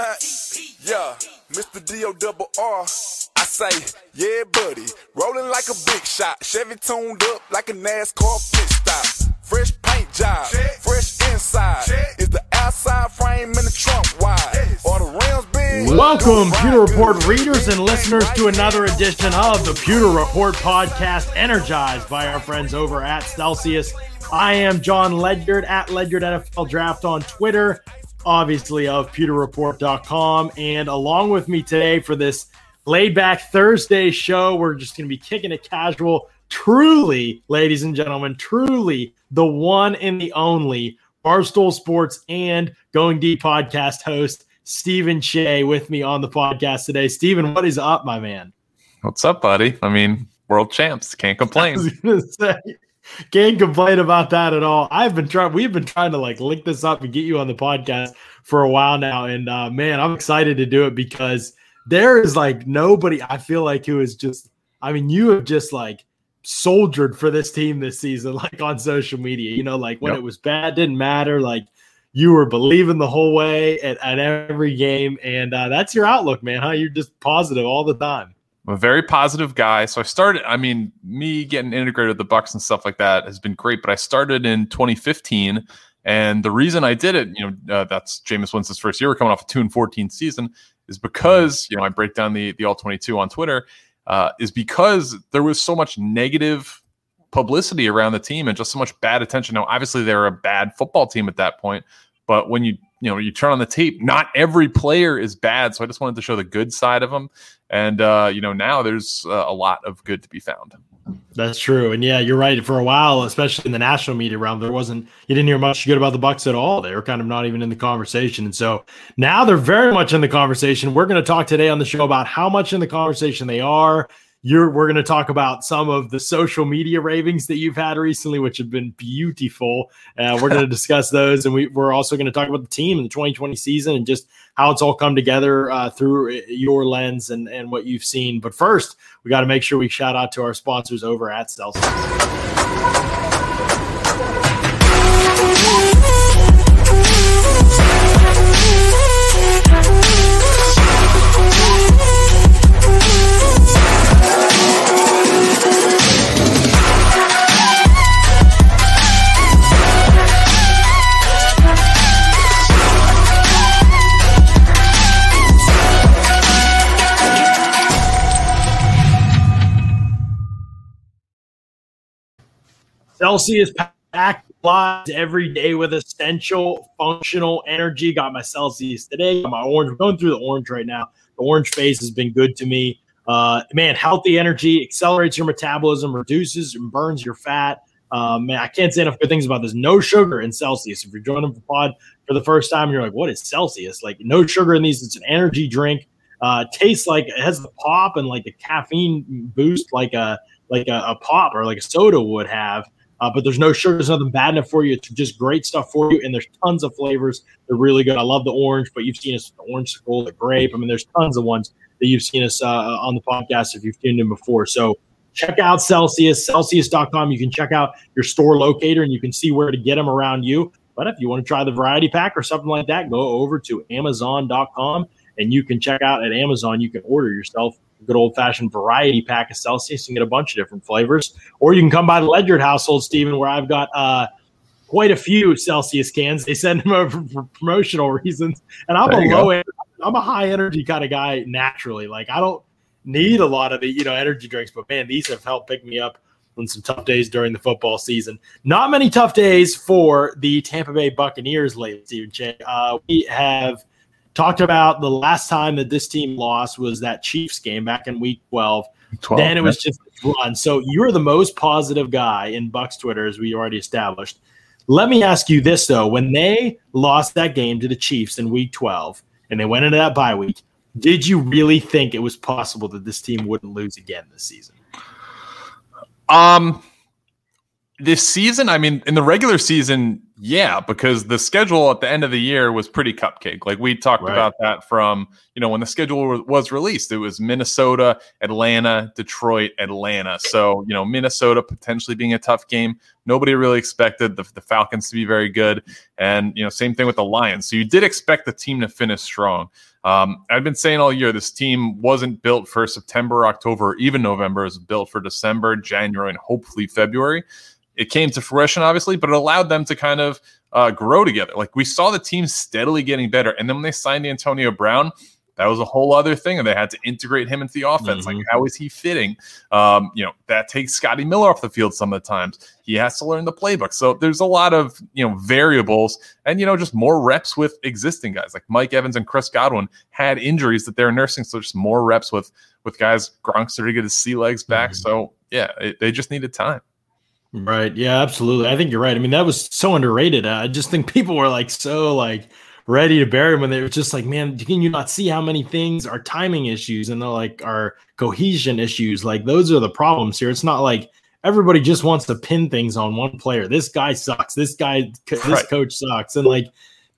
yeah, Mr. D-O double R. I say, yeah, buddy. Rolling like a big shot. Chevy tuned up like a NASCAR pit stop. Fresh paint job, fresh inside. Is the outside frame in the trunk wide? Or the rims big? Welcome, Pewter Report readers and listeners, to another edition of the Pewter Report podcast, energized by our friends over at Celsius. I am John Ledyard at Ledyard NFL Draft on Twitter, obviously of pewterreport.com. And along with me today for this laid back Thursday show, we're just going to be kicking it casual. Truly, ladies and gentlemen, truly the one and the only Barstool Sports and Going Deep podcast host, Stephen Shea, with me on the podcast today. Stephen, what is up, my man? What's up, buddy? I mean, world champs. Can't complain. Can't complain about that at all. I've been trying. We've been trying to like link this up and get you on the podcast for a while now, and uh, man, I'm excited to do it because there is like nobody I feel like who is just. I mean, you have just like soldiered for this team this season, like on social media. You know, like when Yep. it was bad, didn't matter. Like you were believing the whole way at, at every game, and uh, that's your outlook, man. Huh? You're just positive all the time. I'm a very positive guy. So I started, I mean, me getting integrated with the Bucks and stuff like that has been great, but I started in 2015. And the reason I did it, you know, uh, that's Jameis Winston's first year. We're coming off a 2 and 14 season, is because, you know, I break down the, the all 22 on Twitter, uh, is because there was so much negative publicity around the team and just so much bad attention. Now, obviously, they're a bad football team at that point, but when you you know you turn on the tape, not every player is bad. So I just wanted to show the good side of them, and uh, you know now there's uh, a lot of good to be found. That's true, and yeah, you're right. For a while, especially in the national media realm, there wasn't you didn't hear much good about the Bucks at all. They were kind of not even in the conversation, and so now they're very much in the conversation. We're going to talk today on the show about how much in the conversation they are. You're, we're going to talk about some of the social media ravings that you've had recently, which have been beautiful. Uh, we're going to discuss those, and we, we're also going to talk about the team in the 2020 season and just how it's all come together uh, through your lens and, and what you've seen. But first, we got to make sure we shout out to our sponsors over at Celsius. Celsius packed lives every day with essential functional energy. Got my Celsius today. Got my orange. Going through the orange right now. The orange phase has been good to me. Uh, man, healthy energy accelerates your metabolism, reduces and burns your fat. Um, man, I can't say enough good things about this. No sugar in Celsius. If you're joining the pod for the first time, you're like, "What is Celsius?" Like, no sugar in these. It's an energy drink. Uh, tastes like it has the pop and like the caffeine boost, like a like a, a pop or like a soda would have. Uh, but there's no sugar. There's nothing bad enough for you. It's just great stuff for you. And there's tons of flavors. They're really good. I love the orange, but you've seen us the orange skull, the grape. I mean, there's tons of ones that you've seen us uh, on the podcast if you've tuned in before. So check out Celsius, Celsius.com. You can check out your store locator and you can see where to get them around you. But if you want to try the variety pack or something like that, go over to Amazon.com and you can check out at Amazon. You can order yourself good old fashioned variety pack of Celsius and get a bunch of different flavors. Or you can come by the Ledyard household, Stephen, where I've got uh, quite a few Celsius cans. They send them over for promotional reasons, and I'm There a low, go. en- I'm a high energy kind of guy naturally. Like I don't need a lot of the you know energy drinks, but man, these have helped pick me up on some tough days during the football season. Not many tough days for the Tampa Bay Buccaneers lately, Stephen. Uh, we have talked about the last time that this team lost was that Chiefs game back in Week 12. 12, then it was just a run. So you're the most positive guy in Bucks Twitter, as we already established. Let me ask you this though: when they lost that game to the Chiefs in Week 12, and they went into that bye week, did you really think it was possible that this team wouldn't lose again this season? Um, this season, I mean, in the regular season, Yeah, because the schedule at the end of the year was pretty cupcake. Like we talked right. about that from, you know, when the schedule was released, it was Minnesota, Atlanta, Detroit, Atlanta. So, you know, Minnesota potentially being a tough game. Nobody really expected the, the Falcons to be very good. And, you know, same thing with the Lions. So you did expect the team to finish strong. Um, I've been saying all year this team wasn't built for September, October, or even November. It was built for December, January, and hopefully February it came to fruition, obviously, but it allowed them to kind of uh, grow together. Like we saw the team steadily getting better. And then when they signed Antonio Brown, that was a whole other thing. And they had to integrate him into the offense. Mm-hmm. Like, how is he fitting? Um, you know, that takes Scotty Miller off the field some of the times. He has to learn the playbook. So there's a lot of, you know, variables and, you know, just more reps with existing guys like Mike Evans and Chris Godwin had injuries that they're nursing. So just more reps with, with guys. Gronk's starting to get his sea legs back. Mm-hmm. So yeah, it, they just needed time. Right. Yeah, absolutely. I think you're right. I mean, that was so underrated. I just think people were like so like ready to bury him when they were just like, man, can you not see how many things are timing issues and they're like are cohesion issues? Like those are the problems here. It's not like everybody just wants to pin things on one player. This guy sucks. This guy, this right. coach sucks. And like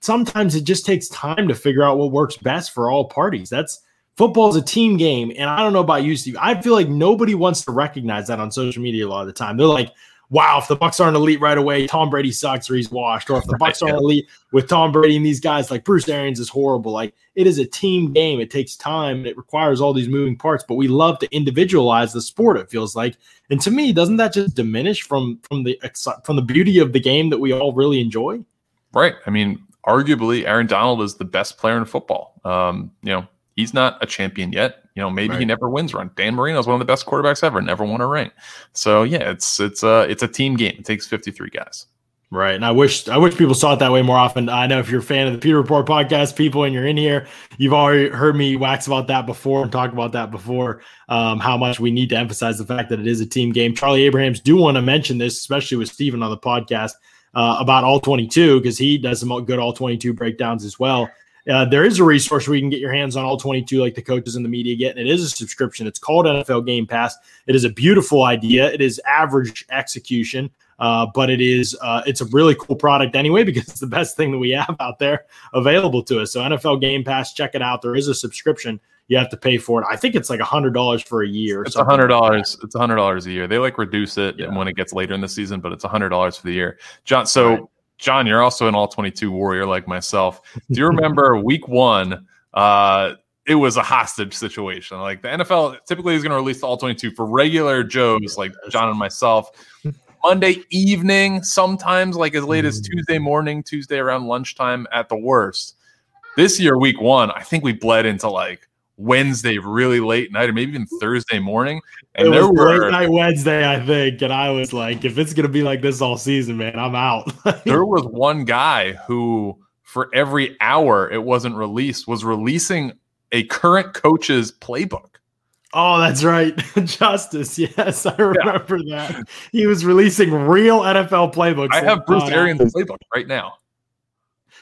sometimes it just takes time to figure out what works best for all parties. That's football is a team game. And I don't know about you, Steve. I feel like nobody wants to recognize that on social media a lot of the time. They're like, wow, if the Bucks aren't elite right away, Tom Brady sucks or he's washed. Or if the Bucks aren't elite with Tom Brady and these guys like Bruce Arians is horrible. Like it is a team game. It takes time. It requires all these moving parts, but we love to individualize the sport. It feels like, and to me, doesn't that just diminish from from the from the beauty of the game that we all really enjoy? Right. I mean, arguably, Aaron Donald is the best player in football. Um, you know, he's not a champion yet. You know, maybe right. he never wins run. Dan Marino is one of the best quarterbacks ever, never won a ring. So yeah, it's it's a it's a team game. It takes 53 guys. Right. And I wish I wish people saw it that way more often. I know if you're a fan of the Pewter Report podcast, people and you're in here, you've already heard me wax about that before and talk about that before. Um, how much we need to emphasize the fact that it is a team game. Charlie Abrahams do want to mention this, especially with Steven on the podcast, uh, about all 22, because he does some good all 22 breakdowns as well. Uh, there is a resource where you can get your hands on all 22 like the coaches and the media get and it is a subscription. It's called nfl game pass. It is a beautiful idea. It is average execution uh, but it is uh, it's a really cool product anyway because it's the best thing that we have out there available to us. So nfl game pass check it out. There is a subscription. You have to pay for it. I think it's like a hundred dollars for a year it's a hundred dollars. Like it's a hundred dollars a year. They like reduce it yeah. when it gets later in the season but it's a hundred dollars for the year. John so right John, you're also an all 22 warrior like myself. Do you remember week one? Uh, it was a hostage situation. Like the NFL typically is going to release the all 22 for regular Joes like John and myself. Monday evening, sometimes like as late as mm. Tuesday morning, Tuesday around lunchtime at the worst. This year, week one, I think we bled into like Wednesday really late night or maybe even Thursday morning. And it there was were late night Wednesday, I think. And I was like, if it's gonna be like this all season, man, I'm out. there was one guy who for every hour it wasn't released was releasing a current coach's playbook. Oh, that's right. Justice. Yes, I remember yeah. that. He was releasing real NFL playbooks. I have Bruce Arians' playbook right now.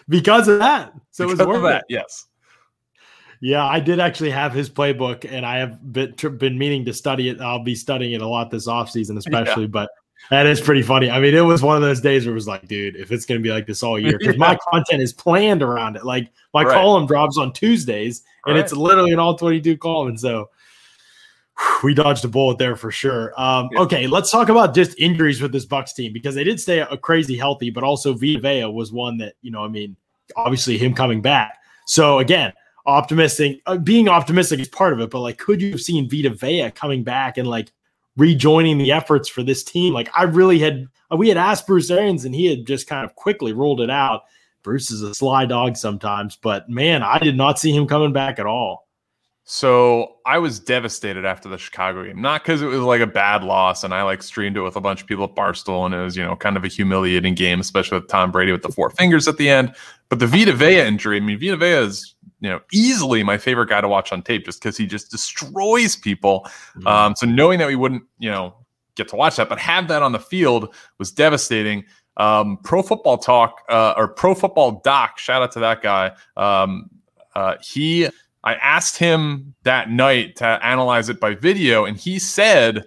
Because of that. So because it was worth that, it. yes. Yeah, I did actually have his playbook, and I have been, been meaning to study it. I'll be studying it a lot this offseason, especially. Yeah. But that is pretty funny. I mean, it was one of those days where it was like, dude, if it's going to be like this all year, because yeah. my content is planned around it. Like my right. column drops on Tuesdays, and right. it's literally an all 22 column. So we dodged a bullet there for sure. Um, yeah. Okay, let's talk about just injuries with this Bucks team because they did stay a crazy healthy, but also Vita Vea was one that, you know, I mean, obviously him coming back. So again, optimistic. Uh, being optimistic is part of it, but like, could you have seen Vita Vea coming back and like rejoining the efforts for this team? Like, I really had. Uh, we had asked Bruce Arians, and he had just kind of quickly ruled it out. Bruce is a sly dog sometimes, but man, I did not see him coming back at all. So I was devastated after the Chicago game, not because it was like a bad loss, and I like streamed it with a bunch of people at Barstool, and it was you know kind of a humiliating game, especially with Tom Brady with the four fingers at the end. But the Vita Vea injury, I mean, Vita Vea is you know, easily my favorite guy to watch on tape just because he just destroys people. Mm-hmm. Um, so knowing that we wouldn't, you know, get to watch that, but have that on the field was devastating. Um, Pro Football Talk uh, or Pro Football Doc, shout out to that guy. Um, uh, he, I asked him that night to analyze it by video, and he said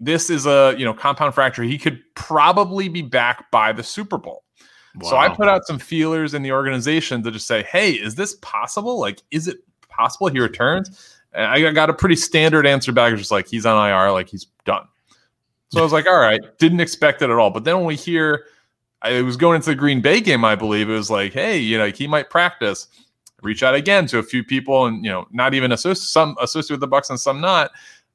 this is a you know compound fracture. He could probably be back by the Super Bowl. Wow. So I put out some feelers in the organization to just say, hey, is this possible? Like, is it possible he returns? And I got a pretty standard answer back, just like he's on IR, like he's done. So I was like, all right, didn't expect it at all. But then when we hear I was going into the Green Bay game, I believe it was like, hey, you know, he might practice. Reach out again to a few people, and you know, not even associated some associated with the Bucks and some not.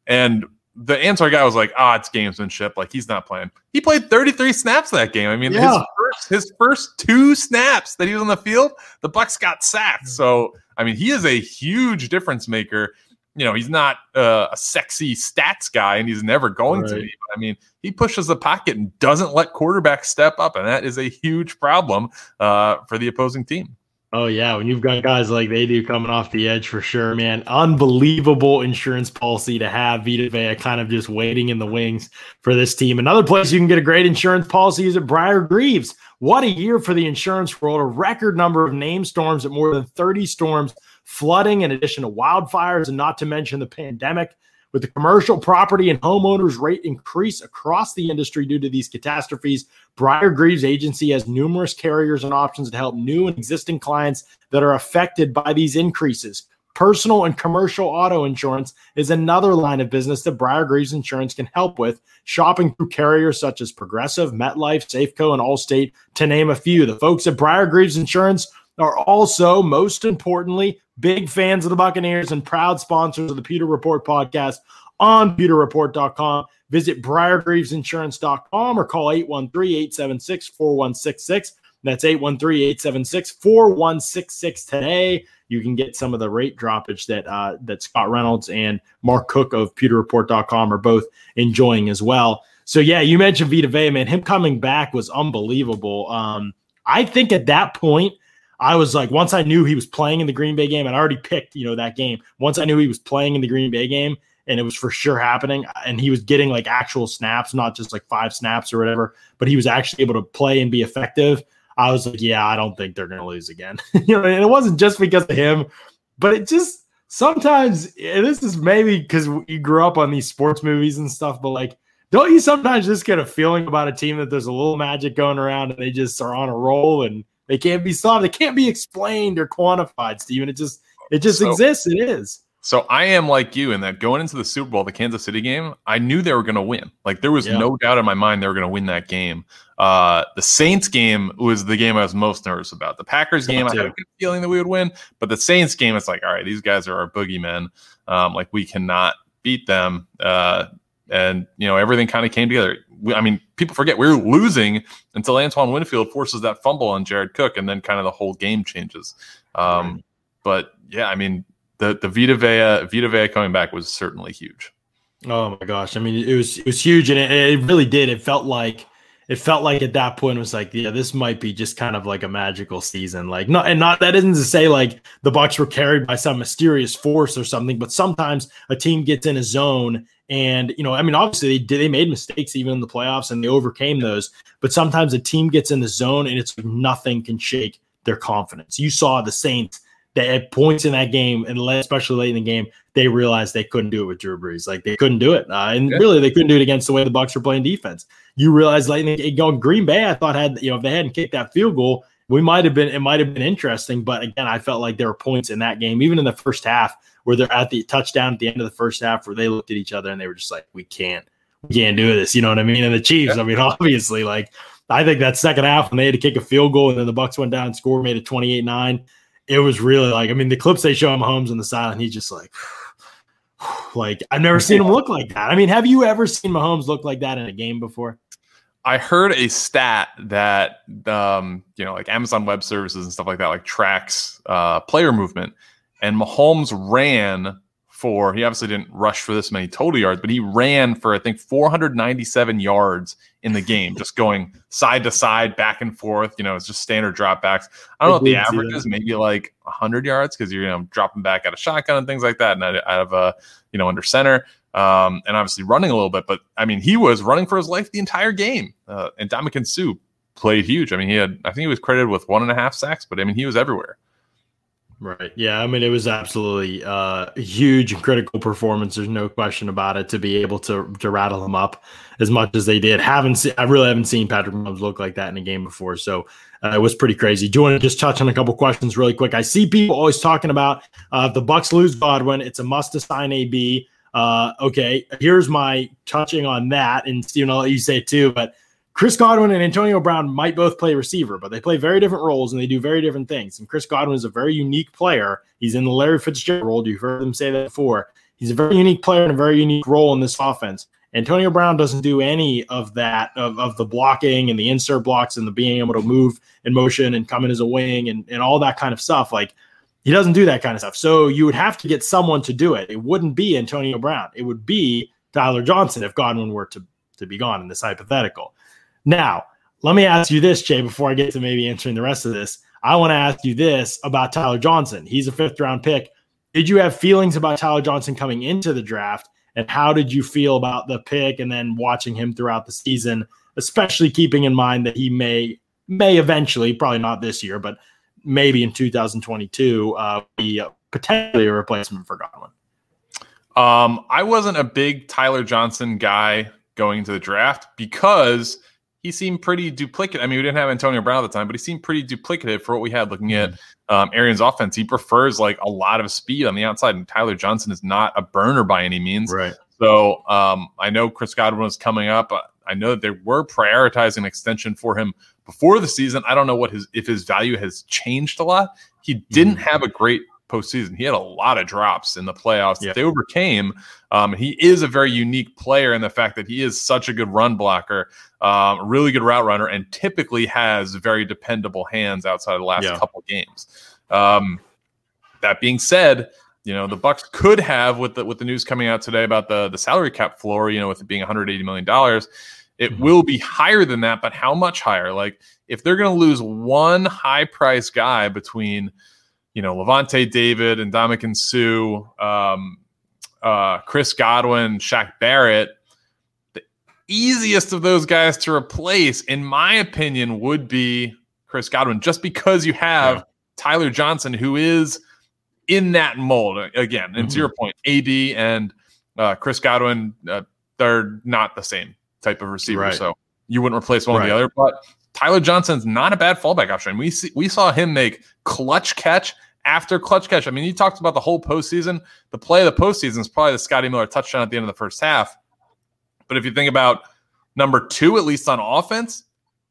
And the answer I got was like, ah, oh, it's gamesmanship. Like he's not playing. He played 33 snaps that game. I mean, yeah. his first his first two snaps that he was on the field, the Bucks got sacked. So I mean, he is a huge difference maker you know, he's not uh, a sexy stats guy and he's never going right. to be. But I mean, he pushes the pocket and doesn't let quarterbacks step up. And that is a huge problem uh, for the opposing team. Oh, yeah. When you've got guys like they do coming off the edge for sure, man. Unbelievable insurance policy to have Vita Vea kind of just waiting in the wings for this team. Another place you can get a great insurance policy is at Briar Greaves. What a year for the insurance world. A record number of name storms at more than 30 storms flooding, in addition to wildfires, and not to mention the pandemic. With the commercial property and homeowners rate increase across the industry due to these catastrophes, Briar Greaves Agency has numerous carriers and options to help new and existing clients that are affected by these increases. Personal and commercial auto insurance is another line of business that Briar Greaves Insurance can help with, shopping through carriers such as Progressive, MetLife, Safeco, and Allstate, to name a few. The folks at Briar Greaves Insurance are also, most importantly, big fans of the Buccaneers and proud sponsors of the Pewter Report podcast on pewterreport.com. Visit briargreavesinsurance.com or call 813-876-4166. That's 813-876-4166 today. You can get some of the rate droppage that uh, that Scott Reynolds and Mark Cook of pewterreport.com are both enjoying as well. So yeah, you mentioned Vita Vea, man. Him coming back was unbelievable. Um, I think at that point, I was like, once I knew he was playing in the Green Bay game, and I already picked, you know, that game. Once I knew he was playing in the Green Bay game, and it was for sure happening, and he was getting like actual snaps, not just like five snaps or whatever, but he was actually able to play and be effective. I was like, yeah, I don't think they're going to lose again. you know, and it wasn't just because of him, but it just sometimes this is maybe because you grew up on these sports movies and stuff, but like, don't you sometimes just get a feeling about a team that there's a little magic going around and they just are on a roll and they can't be solved. They can't be explained or quantified, Steven. It just it just so, exists. It is. So I am like you in that going into the Super Bowl, the Kansas City game, I knew they were going to win. Like there was yeah. no doubt in my mind they were going to win that game. Uh, the Saints game was the game I was most nervous about. The Packers game, I had a good feeling that we would win, but the Saints game, it's like, all right, these guys are our boogeymen. Um, like we cannot beat them. Uh, and you know everything kind of came together. I mean, people forget we were losing until Antoine Winfield forces that fumble on Jared Cook, and then kind of the whole game changes. Um, right. But yeah, I mean, the the Vita Vea Vita Vea coming back was certainly huge. Oh my gosh! I mean, it was it was huge, and it, it really did. It felt like it felt like at that point it was like, yeah, this might be just kind of like a magical season. Like not and not that isn't to say like the Bucks were carried by some mysterious force or something, but sometimes a team gets in a zone and you know, I mean, obviously they did they made mistakes even in the playoffs and they overcame those. But sometimes a team gets in the zone and it's nothing can shake their confidence. You saw the Saints that at points in that game, and especially late in the game, they realized they couldn't do it with Drew Brees. Like they couldn't do it, uh, and yeah. really they couldn't do it against the way the Bucks were playing defense. You realize late in the game, Green Bay, I thought had you know if they hadn't kicked that field goal, we might have been it might have been interesting. But again, I felt like there were points in that game, even in the first half, where they're at the touchdown at the end of the first half, where they looked at each other and they were just like, "We can't, we can't do this." You know what I mean? And the Chiefs, yeah. I mean, obviously, like I think that second half when they had to kick a field goal and then the Bucks went down and scored, made it twenty eight nine it was really like I mean the clips they show him Mahomes in the silent, he's just like like I've never seen him look like that. I mean, have you ever seen Mahomes look like that in a game before? I heard a stat that um, you know, like Amazon Web Services and stuff like that, like tracks uh, player movement, and Mahomes ran for. He obviously didn't rush for this many total yards, but he ran for I think 497 yards in the game, just going side to side, back and forth. You know, it's just standard dropbacks. I don't know what the average is, maybe like 100 yards because you're you know dropping back out of shotgun and things like that, and out of uh you know under center. Um, and obviously running a little bit, but I mean, he was running for his life the entire game. Uh, and Ndamukong Suh played huge. I mean, he had, I think he was credited with one and a half sacks, but I mean, he was everywhere. Right. Yeah. I mean, it was absolutely uh, huge and critical performance. There's no question about it to be able to to rattle them up as much as they did. Haven't seen, I really haven't seen Patrick Mahomes look like that in a game before. So uh, it was pretty crazy. Do you want to just touch on a couple questions really quick? I see people always talking about uh, if the Bucks lose Godwin, it's a must assign AB. Uh, okay, here's my touching on that, and Steven, I'll let you say it too. But Chris Godwin and Antonio Brown might both play receiver, but they play very different roles and they do very different things. And Chris Godwin is a very unique player. He's in the Larry Fitzgerald role. You've heard them say that before. He's a very unique player and a very unique role in this offense. Antonio Brown doesn't do any of that, of, of the blocking and the insert blocks and the being able to move in motion and come in as a wing and, and all that kind of stuff. Like he doesn't do that kind of stuff. So you would have to get someone to do it. It wouldn't be Antonio Brown. It would be Tyler Johnson if Godwin were to, to be gone in this hypothetical. Now, let me ask you this, Jay, before I get to maybe answering the rest of this. I want to ask you this about Tyler Johnson. He's a fifth round pick. Did you have feelings about Tyler Johnson coming into the draft? And how did you feel about the pick and then watching him throughout the season, especially keeping in mind that he may may eventually, probably not this year, but maybe in 2022, uh, be potentially a replacement for Godwin? Um, I wasn't a big Tyler Johnson guy going into the draft because – he seemed pretty duplicative. I mean, we didn't have Antonio Brown at the time, but he seemed pretty duplicative for what we had looking at mm-hmm. um, Arians' offense. He prefers like a lot of speed on the outside, and Tyler Johnson is not a burner by any means. Right. So um, I know Chris Godwin was coming up. I know that they were prioritizing an extension for him before the season. I don't know what his if his value has changed a lot. He didn't mm-hmm. have a great postseason. He had a lot of drops in the playoffs yeah. that they overcame. Um, he is a very unique player in the fact that he is such a good run blocker, um, really good route runner, and typically has very dependable hands outside of the last yeah. couple games. Um, that being said, you know the Bucks could have with the with the news coming out today about the the salary cap floor. You know, with it being 180 million dollars. It mm-hmm. will be higher than that, but how much higher? Like if they're going to lose one high price guy between you know, Lavonte David and Ndamukong Suh, um, uh, Chris Godwin, Shaq Barrett. The easiest of those guys to replace, in my opinion, would be Chris Godwin, just because you have yeah. Tyler Johnson, who is in that mold. Again, and mm-hmm. to your point, AB and uh, Chris Godwin, uh, they're not the same type of receiver. Right. So you wouldn't replace one right. or the other. But Tyler Johnson's not a bad fallback option. We see, we saw him make clutch catch after clutch catch. I mean, you talked about the whole postseason. The play of the postseason is probably the Scotty Miller touchdown at the end of the first half. But if you think about number two, at least on offense,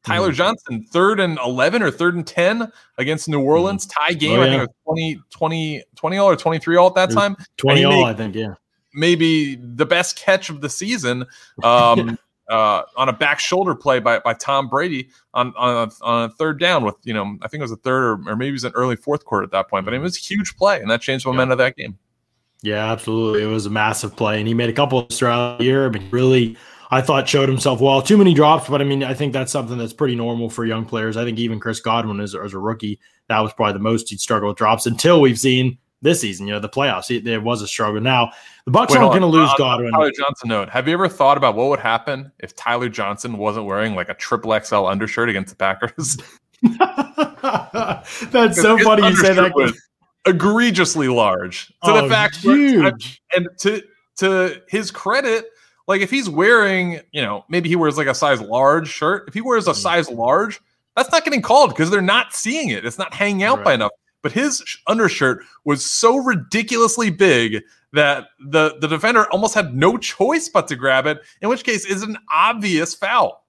Tyler mm-hmm. Johnson, third and 11 or third and 10 against New Orleans, mm-hmm. tie game. Oh, yeah. I think it was 20, 20, 20 all or 23 all at that time. 20 all, I think, yeah. Maybe the best catch of the season. Um, uh, on a back shoulder play by, by Tom Brady on on a, on a third down with you know I think it was a third or, or maybe it was an early fourth quarter at that point, but it was a huge play and that changed the momentum yeah. of that game. Yeah, absolutely, it was a massive play, and he made a couple throughout the year. I mean, really, I thought showed himself well. Too many drops, but I mean, I think that's something that's pretty normal for young players. I think even Chris Godwin as, as a rookie, that was probably the most he'd struggle with drops until we've seen this season. You know, the playoffs, it, there was a struggle. Now the Bucks Wait, aren't going to lose uh, Godwin. Tyler Johnson note: Have you ever thought about what would happen if Tyler Johnson wasn't wearing like a triple XL undershirt against the Packers? That's so funny you say that. Was egregiously large to oh, the fact huge. and to to his credit. Like if he's wearing, you know, maybe he wears like a size large shirt. If he wears a mm. size large, that's not getting called because they're not seeing it. It's not hanging out right. by enough but his undershirt was so ridiculously big that the the defender almost had no choice but to grab it. In which case, is an obvious foul.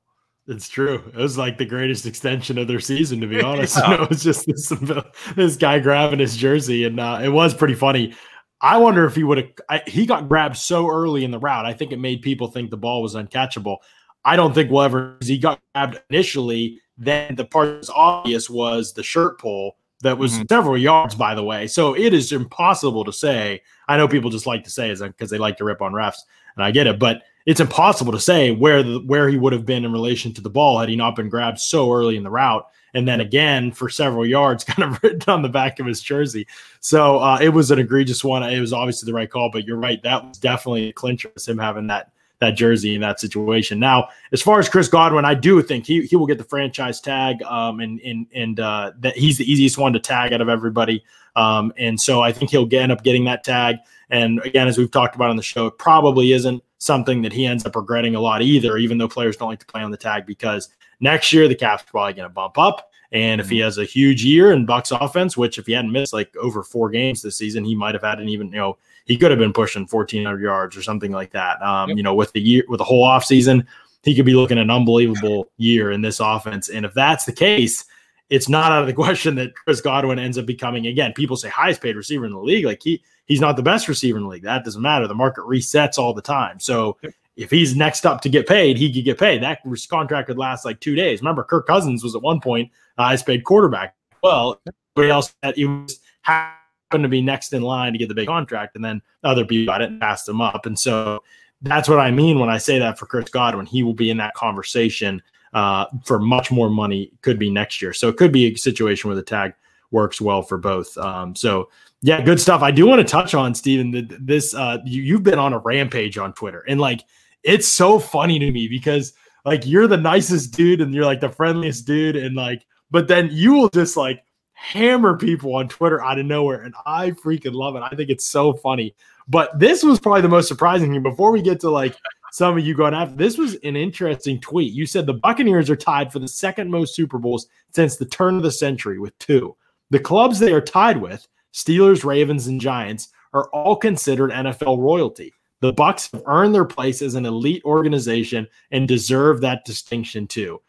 It's true. It was like the greatest extension of their season, to be honest. yeah. it was just this, this guy grabbing his jersey, and uh, it was pretty funny. I wonder if he would have. He got grabbed so early in the route. I think it made people think the ball was uncatchable. I don't think we'll ever. He got grabbed initially. Then the part that was obvious was the shirt pull that was mm-hmm. several yards, by the way. So it is impossible to say. I know people just like to say is because they like to rip on refs, and I get it, but it's impossible to say where the where he would have been in relation to the ball had he not been grabbed so early in the route, and then again for several yards, kind of written on the back of his jersey. So uh, it was an egregious one. It was obviously the right call, but you're right. That was definitely a clincher. Him having that that jersey in that situation. Now, as far as Chris Godwin, I do think he, he will get the franchise tag, um, and and and uh, that he's the easiest one to tag out of everybody. Um, and so I think he'll get, end up getting that tag. And again, as we've talked about on the show, it probably isn't something that he ends up regretting a lot either, even though players don't like to play on the tag because next year the cap's probably going to bump up. And if he mm-hmm. has a huge year in Bucks offense, which if he hadn't missed like over four games this season, he might have had an even, you know, he could have been pushing 1400 yards or something like that. Um, yep. you know, with the year, with the whole offseason, he could be looking at an unbelievable year in this offense. And if that's the case, it's not out of the question that Chris Godwin ends up becoming again. People say highest paid receiver in the league. Like he he's not the best receiver in the league. That doesn't matter. The market resets all the time. So if he's next up to get paid, he could get paid. That contract could last like two days. Remember, Kirk Cousins was at one point the highest paid quarterback. Well, everybody else that he was happened to be next in line to get the big contract, and then other people got it and passed him up. And so that's what I mean when I say that for Chris Godwin. He will be in that conversation uh, for much more money. Could be next year. So it could be a situation where the tag works well for both. Um, so yeah, good stuff. I do want to touch on Stephen. This uh, you, you've been on a rampage on Twitter, and like it's so funny to me because like you're the nicest dude and you're like the friendliest dude, and like, but then you will just like hammer people on Twitter out of nowhere, and I freaking love it. I think it's so funny. But this was probably the most surprising thing. Before we get to like some of you going after, this was an interesting tweet. You said the Buccaneers are tied for the second most Super Bowls since the turn of the century with two. The clubs they are tied with, Steelers, Ravens, and Giants, are all considered NFL royalty. The Bucks have earned their place as an elite organization and deserve that distinction too.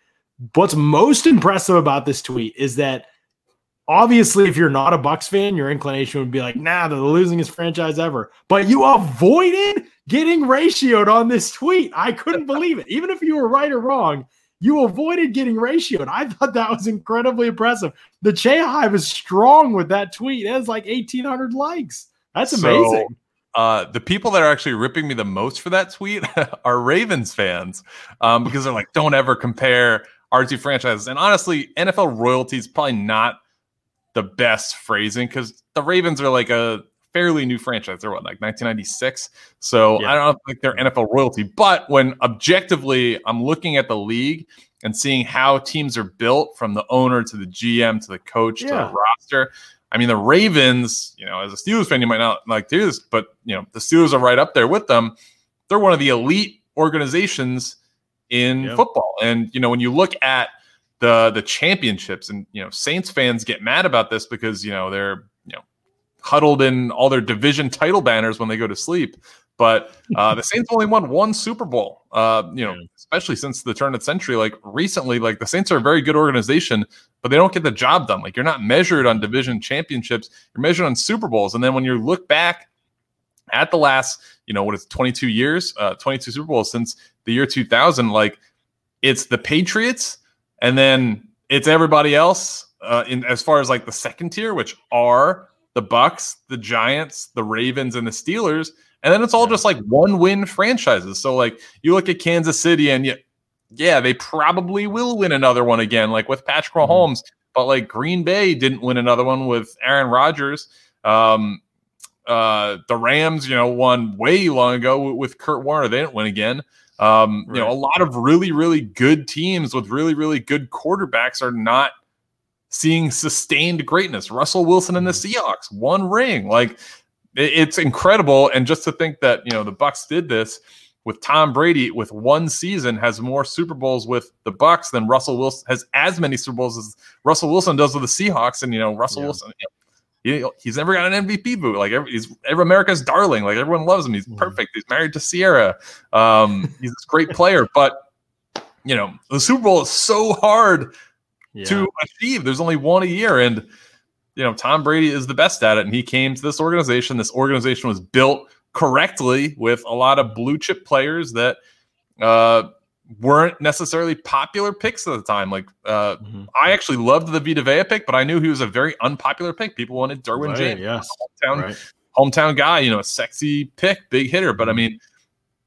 What's most impressive about this tweet is that obviously if you're not a Bucks fan, your inclination would be like, nah, they're the losingest franchise ever. But you avoided getting ratioed on this tweet. I couldn't believe it. Even if you were right or wrong, you avoided getting ratioed. I thought that was incredibly impressive. The Shea Hive is strong with that tweet. It has like 1,800 likes. That's amazing. So, uh, the people that are actually ripping me the most for that tweet are Ravens fans um, because they're like, don't ever compare our two franchises. And honestly, NFL royalty is probably not the best phrasing because the Ravens are like a fairly new franchise. They're what, like 1996? So yeah. I don't think they're NFL royalty. But when objectively I'm looking at the league and seeing how teams are built from the owner to the GM to the coach yeah. to the roster, I mean, the Ravens, you know, as a Steelers fan, you might not like do this, but, you know, the Steelers are right up there with them. They're one of the elite organizations in yeah. football. And, you know, when you look at the the championships and you know Saints fans get mad about this because you know they're you know, huddled in all their division title banners when they go to sleep. But uh, the Saints only won one Super Bowl. Uh, you know, especially since the turn of the century. Like recently, like the Saints are a very good organization, but they don't get the job done. Like you're not measured on division championships; you're measured on Super Bowls. And then when you look back at the last, you know, what is 22 years, uh, 22 Super Bowls since the year 2000, like it's the Patriots, and then it's everybody else. Uh, in as far as like the second tier, which are the Bucks, the Giants, the Ravens, and the Steelers, and then it's all just like one win franchises. So like you look at Kansas City, and you, yeah, they probably will win another one again, like with Patrick mm-hmm. Mahomes. Mm-hmm. But like Green Bay didn't win another one with Aaron Rodgers. Um, uh, the Rams, you know, won way long ago with Kurt Warner. They didn't win again. Um, right. You know, a lot of really, really good teams with really, really good quarterbacks are not seeing sustained greatness. Russell Wilson and the mm-hmm. Seahawks, one ring. Like it's incredible. And just to think that, you know, the Bucks did this with Tom Brady with one season has more Super Bowls with the Bucks than Russell Wilson has as many Super Bowls as Russell Wilson does with the Seahawks. And you know, Russell yeah. Wilson, you know, he's never got an MVP boot. Like every, he's every America's darling. Like everyone loves him. He's mm-hmm. perfect. He's married to Ciara. Um, he's this great player, but you know, the Super Bowl is so hard yeah. to achieve. There's only one a year, and you know Tom Brady is the best at it. And he came to this organization. This organization was built correctly with a lot of blue chip players that uh, weren't necessarily popular picks at the time. Like uh, mm-hmm. I actually loved the Vita Vea pick, but I knew he was a very unpopular pick. People wanted Derwin right, James, yes. hometown right. hometown guy. You know, a sexy pick, big hitter. But I mm-hmm. mean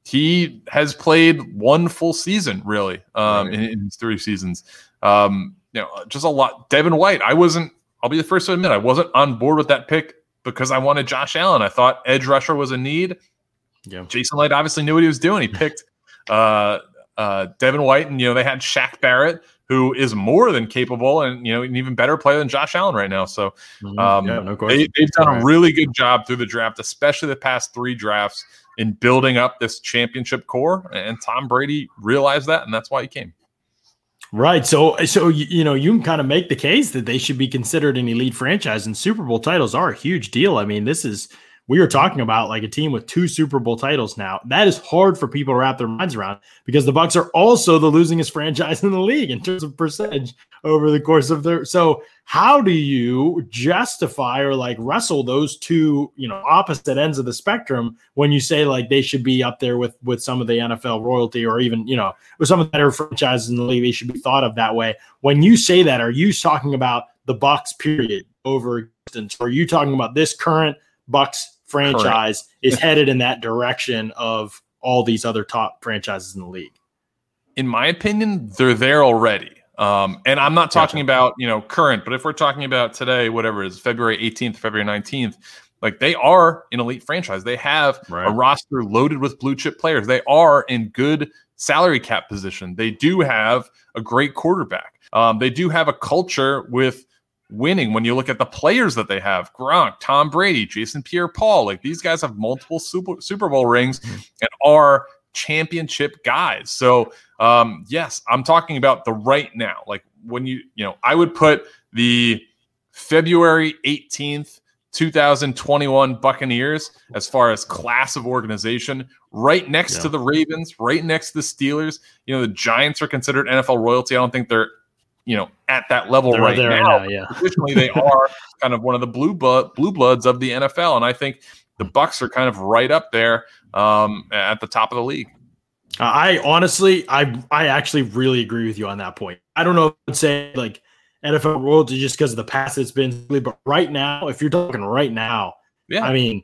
he has played one full season really um, right. in, in, his three seasons. Um, you know, just a lot. Devin White, I wasn't. I'll be the first to admit I wasn't on board with that pick because I wanted Josh Allen. I thought edge rusher was a need. Yeah. Jason Licht obviously knew what he was doing. He picked uh, uh, Devin White, and you know they had Shaq Barrett, who is more than capable and you know an even better player than Josh Allen right now. So Mhm. um, yeah, no they, they've done Right. a really good job through the draft, especially the past three drafts, in building up this championship core. And Tom Brady realized that, and that's why he came. Right. So, so you, know, you can kind of make the case that they should be considered an elite franchise, and Super Bowl titles are a huge deal. I mean, this is we are talking about like a team with two Super Bowl titles now. That is hard for people to wrap their minds around because the Bucks are also the losingest franchise in the league in terms of percentage over the course of their. So, how do you justify or like wrestle those two, you know, opposite ends of the spectrum when you say like they should be up there with with some of the NFL royalty or even you know with some of the better franchises in the league, they should be thought of that way. When you say that, are you talking about the Bucks period over? Or are you talking about this current Bucks franchise is headed in that direction of all these other top franchises in the league? in my opinion, they're there already. Um, and I'm not talking about you know current, but if we're talking about today, whatever it is February 18th, February 19th, like they are an elite franchise. They have a roster loaded with blue chip players. They are in good salary cap position. They do have a great quarterback. Um, they do have a culture with winning. When you look at the players that they have, Gronk, Tom Brady, Jason Pierre-Paul, like these guys have multiple Super Super Bowl rings and are championship guys. So um, yes, I'm talking about the right now. Like when you, you know, I would put the February 18th, 2021 Buccaneers as far as class of organization right next Yeah. to the Ravens, right next to the Steelers. You know, the Giants are considered NFL royalty. I don't think they're, you know, at that level They're right there now. now, yeah. Traditionally, they are kind of one of the blue blood blue bloods of the NFL, and I think the Bucks are kind of right up there um, at the top of the league. I honestly, I I actually really agree with you on that point. I don't know if I'd say like NFL royalty just because of the past it's been, but right now, if you're talking right now, Yeah. I mean,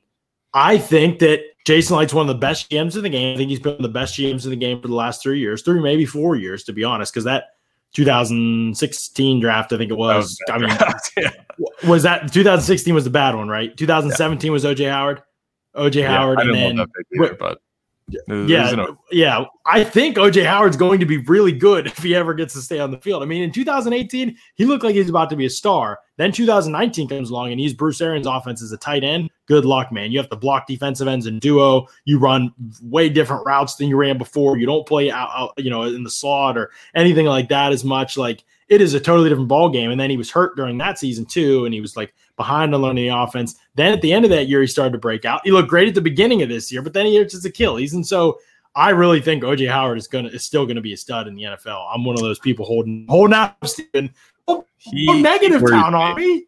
I think that Jason Licht's one of the best GMs in the game. I think he's been the best GMs in the game for the last three years, three maybe four years, to be honest, because that 2016 draft, I think it was. was I mean, yeah. was that 2016 was the bad one, right? 2017 was OJ Howard, OJ Yeah, Howard, I and then love that pick either, but yeah, no- yeah. I think OJ Howard's going to be really good if he ever gets to stay on the field. I mean, in 2018, he looked like he's about to be a star. Then 2019 comes along and he's Bruce Arians' offense as a tight end. Good luck, man. You have to block defensive ends in duo. You run way different routes than you ran before. You don't play out, out you know, in the slot or anything like that as much. Like it is a totally different ball game. And then he was hurt during that season too, and he was like behind on learning the offense. Then at the end of that year, he started to break out. He looked great at the beginning of this year, but then he hits his Achilles, and so I really think OJ Howard is gonna is still gonna be a stud in the NFL. I'm one of those people holding holding out, Steven. Oh, He- oh, negative he town on me.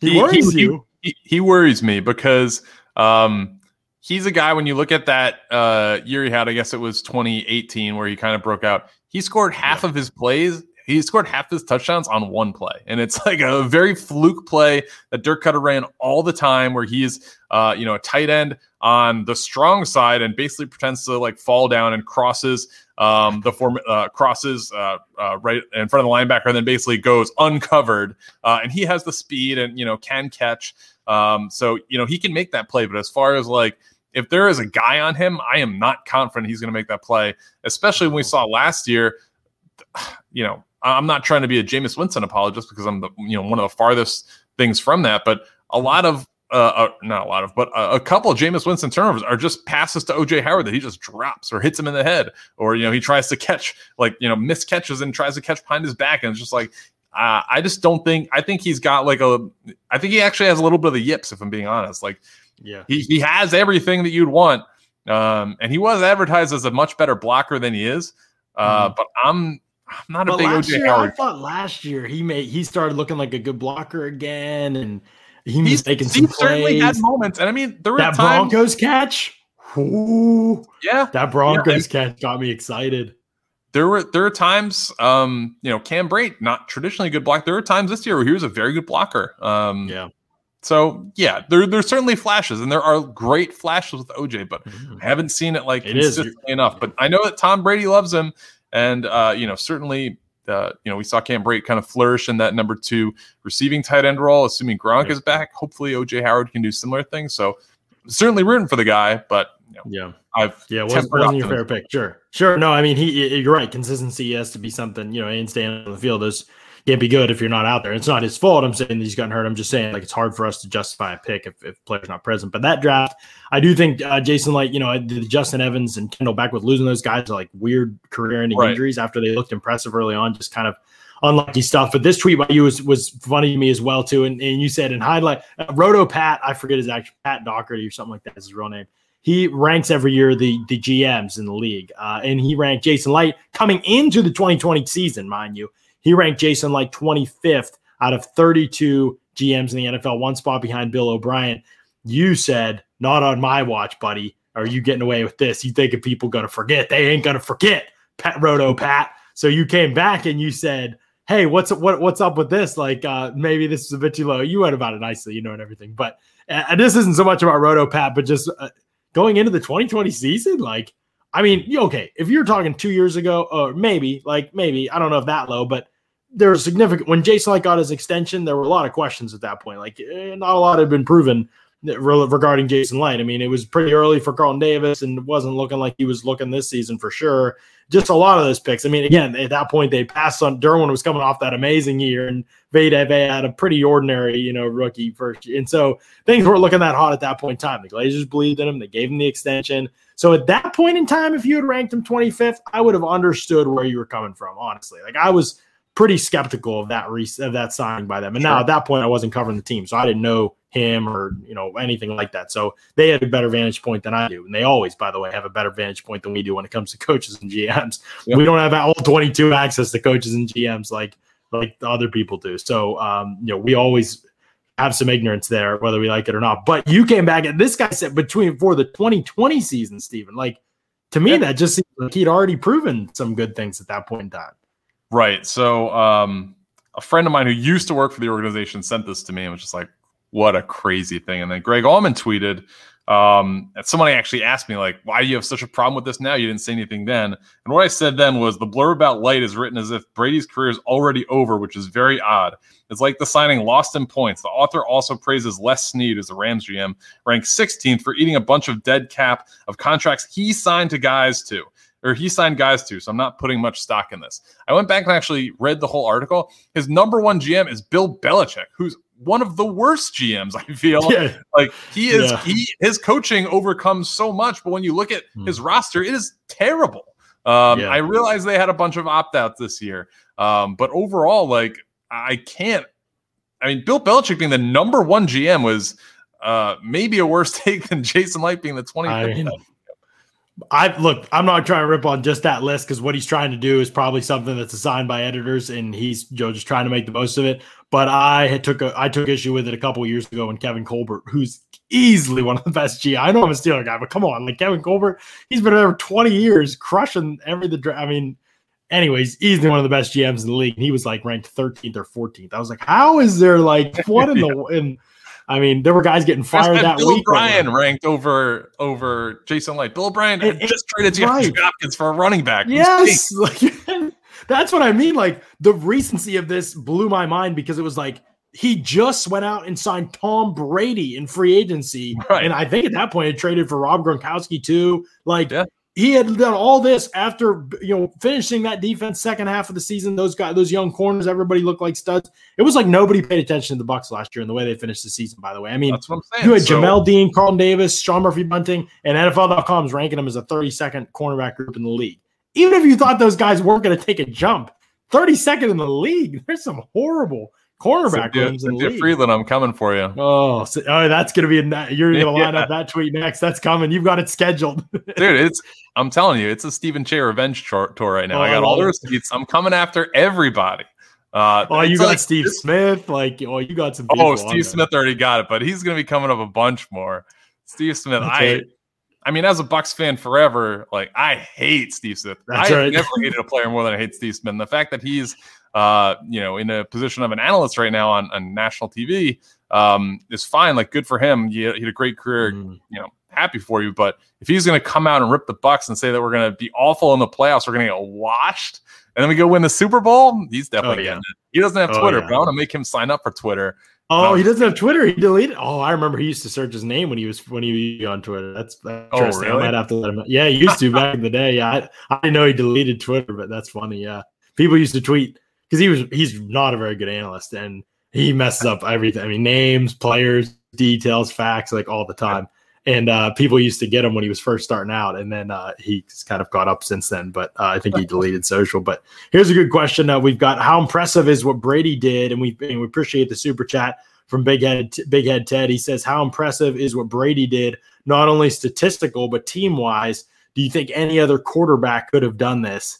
He, He- worries he- you. he, he worries me because um, he's a guy when you look at that uh, year he had, I guess it was 2018, where he kind of broke out. He scored half of his plays. He scored half his touchdowns on one play, and it's like a very fluke play that Dirk Koetter ran all the time, where he is, uh, you know, a tight end on the strong side and basically pretends to like fall down and crosses um, the form uh, crosses uh, uh, right in front of the linebacker, and then basically goes uncovered. Uh, and he has the speed and you know can catch. Um, so you know he can make that play. But as far as like if there is a guy on him, I am not confident he's going to make that play. Especially when we saw last year. You know, I'm not trying to be a Jameis Winston apologist because I'm the you know one of the farthest things from that. But a lot of uh, uh, not a lot of, but a, a couple of Jameis Winston turnovers are just passes to OJ Howard that he just drops or hits him in the head, or you know he tries to catch like you know miss catches and tries to catch behind his back, and it's just like uh, I just don't think I think he's got like a I think he actually has a little bit of the yips if I'm being honest. Like Yeah. he he has everything that you'd want, um, and he was advertised as a much better blocker than he is. Uh, But I'm I'm not a But big last OJ year, I thought last year he made he started looking like a good blocker again, and he He's, was making he some certainly had moments, and I mean there were That times. Broncos catch, Ooh, yeah, that Broncos catch got me excited. there were there are times um you know cam Brate, not traditionally a good block there were times this year where he was a very good blocker um Yeah. so yeah there there's certainly flashes and there are great flashes with oj but i haven't seen it like It is. consistently enough but i know that tom brady loves him and uh you know certainly uh, you know, we saw Cam Brate kind of flourish in that number two receiving tight end role. Assuming Gronk Yeah. is back, hopefully OJ Howard can do similar things. So certainly rooting for the guy, but you know, yeah, I've yeah, wasn't, wasn't your fair pick. Sure, sure. No, I mean, he, you're right. Consistency has to be something. You know, and staying on the field is can't be good if you're not out there. It's not his fault. I'm saying he's gotten hurt. I'm just saying like it's hard for us to justify a pick if, if players not present. But that draft, I do think uh, Jason like you know the Justin Evans and Kendall Beckwith losing those guys are like weird career-ending right. injuries after they looked impressive early on, just kind of unlucky stuff. But this tweet by you was was funny to me as well too. And, and you said in highlight, uh, Roto Pat, I forget his actual Pat Daugherty or something like that is his real name. He ranks every year the the GMs in the league, uh, and he ranked Jason Licht coming into the 2020 season, mind you. He ranked Jason like 25th out of 32 GMs in the NFL, one spot behind Bill O'Brien. You said, not on my watch, buddy. Are you getting away with this? You think if people to forget? They ain't to forget, Pat Roto Pat. So you came back and you said, hey, what's what what's up with this? Like uh, maybe this is a bit too low. You went about it nicely, you know, and everything. But uh, this isn't so much about Roto Pat, but just uh, going into the 2020 season, like I mean, okay, if you're talking two years ago, or maybe, like maybe, I don't know if that low, but there was significant when Jason Licht got his extension. There were a lot of questions at that point. Like eh, not a lot had been proven regarding Jason Licht. I mean, it was pretty early for Carlton Davis, and it wasn't looking like he was looking this season for sure. Just a lot of those picks. I mean, again, at that point they passed on Derwin was coming off that amazing year, and Vita had a pretty ordinary, you know, rookie first. And so things weren't looking that hot at that point in time. The Glazers believed in him. They gave him the extension. So at that point in time, if you had ranked him 25th, I would have understood where you were coming from. Honestly, like I was pretty skeptical of that re- of that signing by them. And sure. now at that point, I wasn't covering the team, so I didn't know him or you know anything like that. So they had a better vantage point than I do, and they always, by the way, have a better vantage point than we do when it comes to coaches and GMs. Yep. We don't have all 22 access to coaches and GMs like like the other people do. So um, you know, we always have some ignorance there, whether we like it or not. But you came back and this guy said between for the 2020 season, Stephen. Like to me, that just seems like he'd already proven some good things at that point in time. Right. So um, a friend of mine who used to work for the organization sent this to me and was just like, what a crazy thing. And then Greg Auman tweeted, um, and somebody actually asked me, like, why do you have such a problem with this now? You didn't say anything then. And what I said then was the blurb about Licht is written as if Brady's career is already over, which is very odd. It's like the signing lost in points. The author also praises Les Snead as the Rams GM, ranked 16th for eating a bunch of dead cap of contracts he signed to guys too or he signed guys to. So I'm not putting much stock in this. I went back and actually read the whole article. His number one GM is Bill Belichick, who's one of the worst GMs. I feel yeah. like he is. Yeah. He his coaching overcomes so much, but when you look at hmm. his roster, it is terrible. Um, yeah. I realize they had a bunch of opt outs this year, um, but overall, like I can't. I mean, Bill Belichick being the number one GM was uh, maybe a worse take than Jason Licht being the 25th. I I look, I'm not trying to rip on just that list because what he's trying to do is probably something that's assigned by editors, and he's you know, just trying to make the most of it. But I had took a I took issue with it a couple years ago when Kevin Colbert, who's easily one of the best G. I know I'm a Steeler guy, but come on, like Kevin Colbert, he's been there for 20 years, crushing every the. draft. I mean, anyways, easily one of the best GMs in the league. And he was like ranked 13th or 14th. I was like, how is there like what in the in I mean, there were guys getting fired that Bill week. O'Brien ranked over over Jason Licht. Bill O'Brien had it, just traded right. Hopkins for a running back. Yes, like, that's what I mean. Like the recency of this blew my mind because it was like he just went out and signed Tom Brady in free agency, right. and I think at that point he traded for Rob Gronkowski too. Like yeah he had done all this after you know finishing that defense second half of the season. Those guys, those young corners, everybody looked like studs. It was like nobody paid attention to the Bucks last year and the way they finished the season. By the way, I mean, that's what I'm saying. You had so, Jamel Dean, Carlton Davis, Sean Murphy Bunting, and NFL.com is ranking them as a 32nd cornerback group in the league. Even if you thought those guys weren't going to take a jump, 32nd in the league. There's some horrible cornerback Cynthia, rooms in Cynthia Frelund, I'm coming for you. Oh, so, oh that's gonna be a you're gonna line yeah. up that tweet next. That's coming. You've got it scheduled, dude. It's I'm telling you, it's a Stephen Cheah revenge tour, tour right now. Oh, I got all the receipts. I'm coming after everybody. Uh, oh, you got like, Steve Smith. Like, oh, you got some. Oh, Steve Smith already got it, but he's gonna be coming up a bunch more. Steve Smith, that's I. Right. I mean, as a Bucks fan forever, like I hate Steve Smith. That's I right. never hated a player more than I hate Steve Smith. And the fact that he's uh, you know, in a position of an analyst right now on, on national TV um, is fine. Like, good for him. He, he had a great career. Mm. You know, happy for you. But if he's going to come out and rip the Bucks and say that we're going to be awful in the playoffs, we're going to get washed, and then we go win the Super Bowl. He's definitely Oh, yeah. He doesn't have Oh, Twitter, yeah. but I want to make him sign up for Twitter. Oh, No. he doesn't have Twitter. He deleted. Oh, I remember he used to search his name when he was when he was on Twitter. That's, that's Oh, interesting. really? I might have to let him. Yeah, he used to back in the day. Yeah, I, I didn't know he deleted Twitter, but that's funny. Yeah, people used to tweet because he was he's not a very good analyst and he messes up everything. I mean, names, players, details, facts, like all the time. And uh, people used to get him when he was first starting out, and then uh, he's kind of caught up since then. But uh, I think he deleted social. But here's a good question. Uh, we've got how impressive is what Brady did, and we and we appreciate the super chat from Big Head Big Head Ted. He says, "How impressive is what Brady did, not only statistical but team wise? Do you think any other quarterback could have done this?"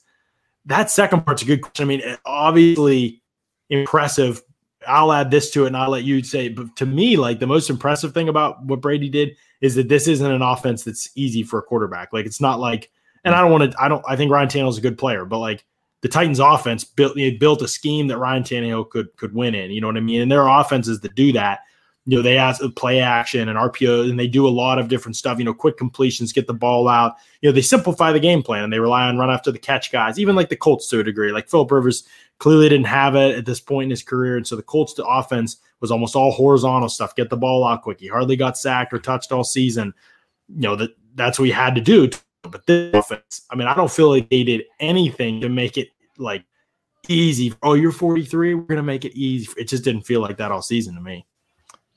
That second part's a good question. I mean, eh, obviously impressive. I'll add this to it, and I'll let you say. But to me, like the most impressive thing about what Brady did is that this isn't an offense that's easy for a quarterback. Like it's not like, and I don't want to. I don't. I think Ryan Tannehill's a good player, but like the Titans' offense built they built a scheme that Ryan Tannehill could could win in. You know what I mean? And there are offenses that do that. You know, they ask uh, play action and RPO, and they do a lot of different stuff. You know, quick completions, get the ball out. You know, they simplify the game plan and they rely on run after the catch guys. Even like the Colts to a degree. Like Philip Rivers clearly didn't have it at this point in his career, and so the Colts' offense was almost all horizontal stuff. Get the ball out quick. He hardly got sacked or touched all season. You know that that's what he had to do. But this offense, I mean, I don't feel like they did anything to make it like easy. Oh, you're 43. We're gonna make it easy. It just didn't feel like that all season to me.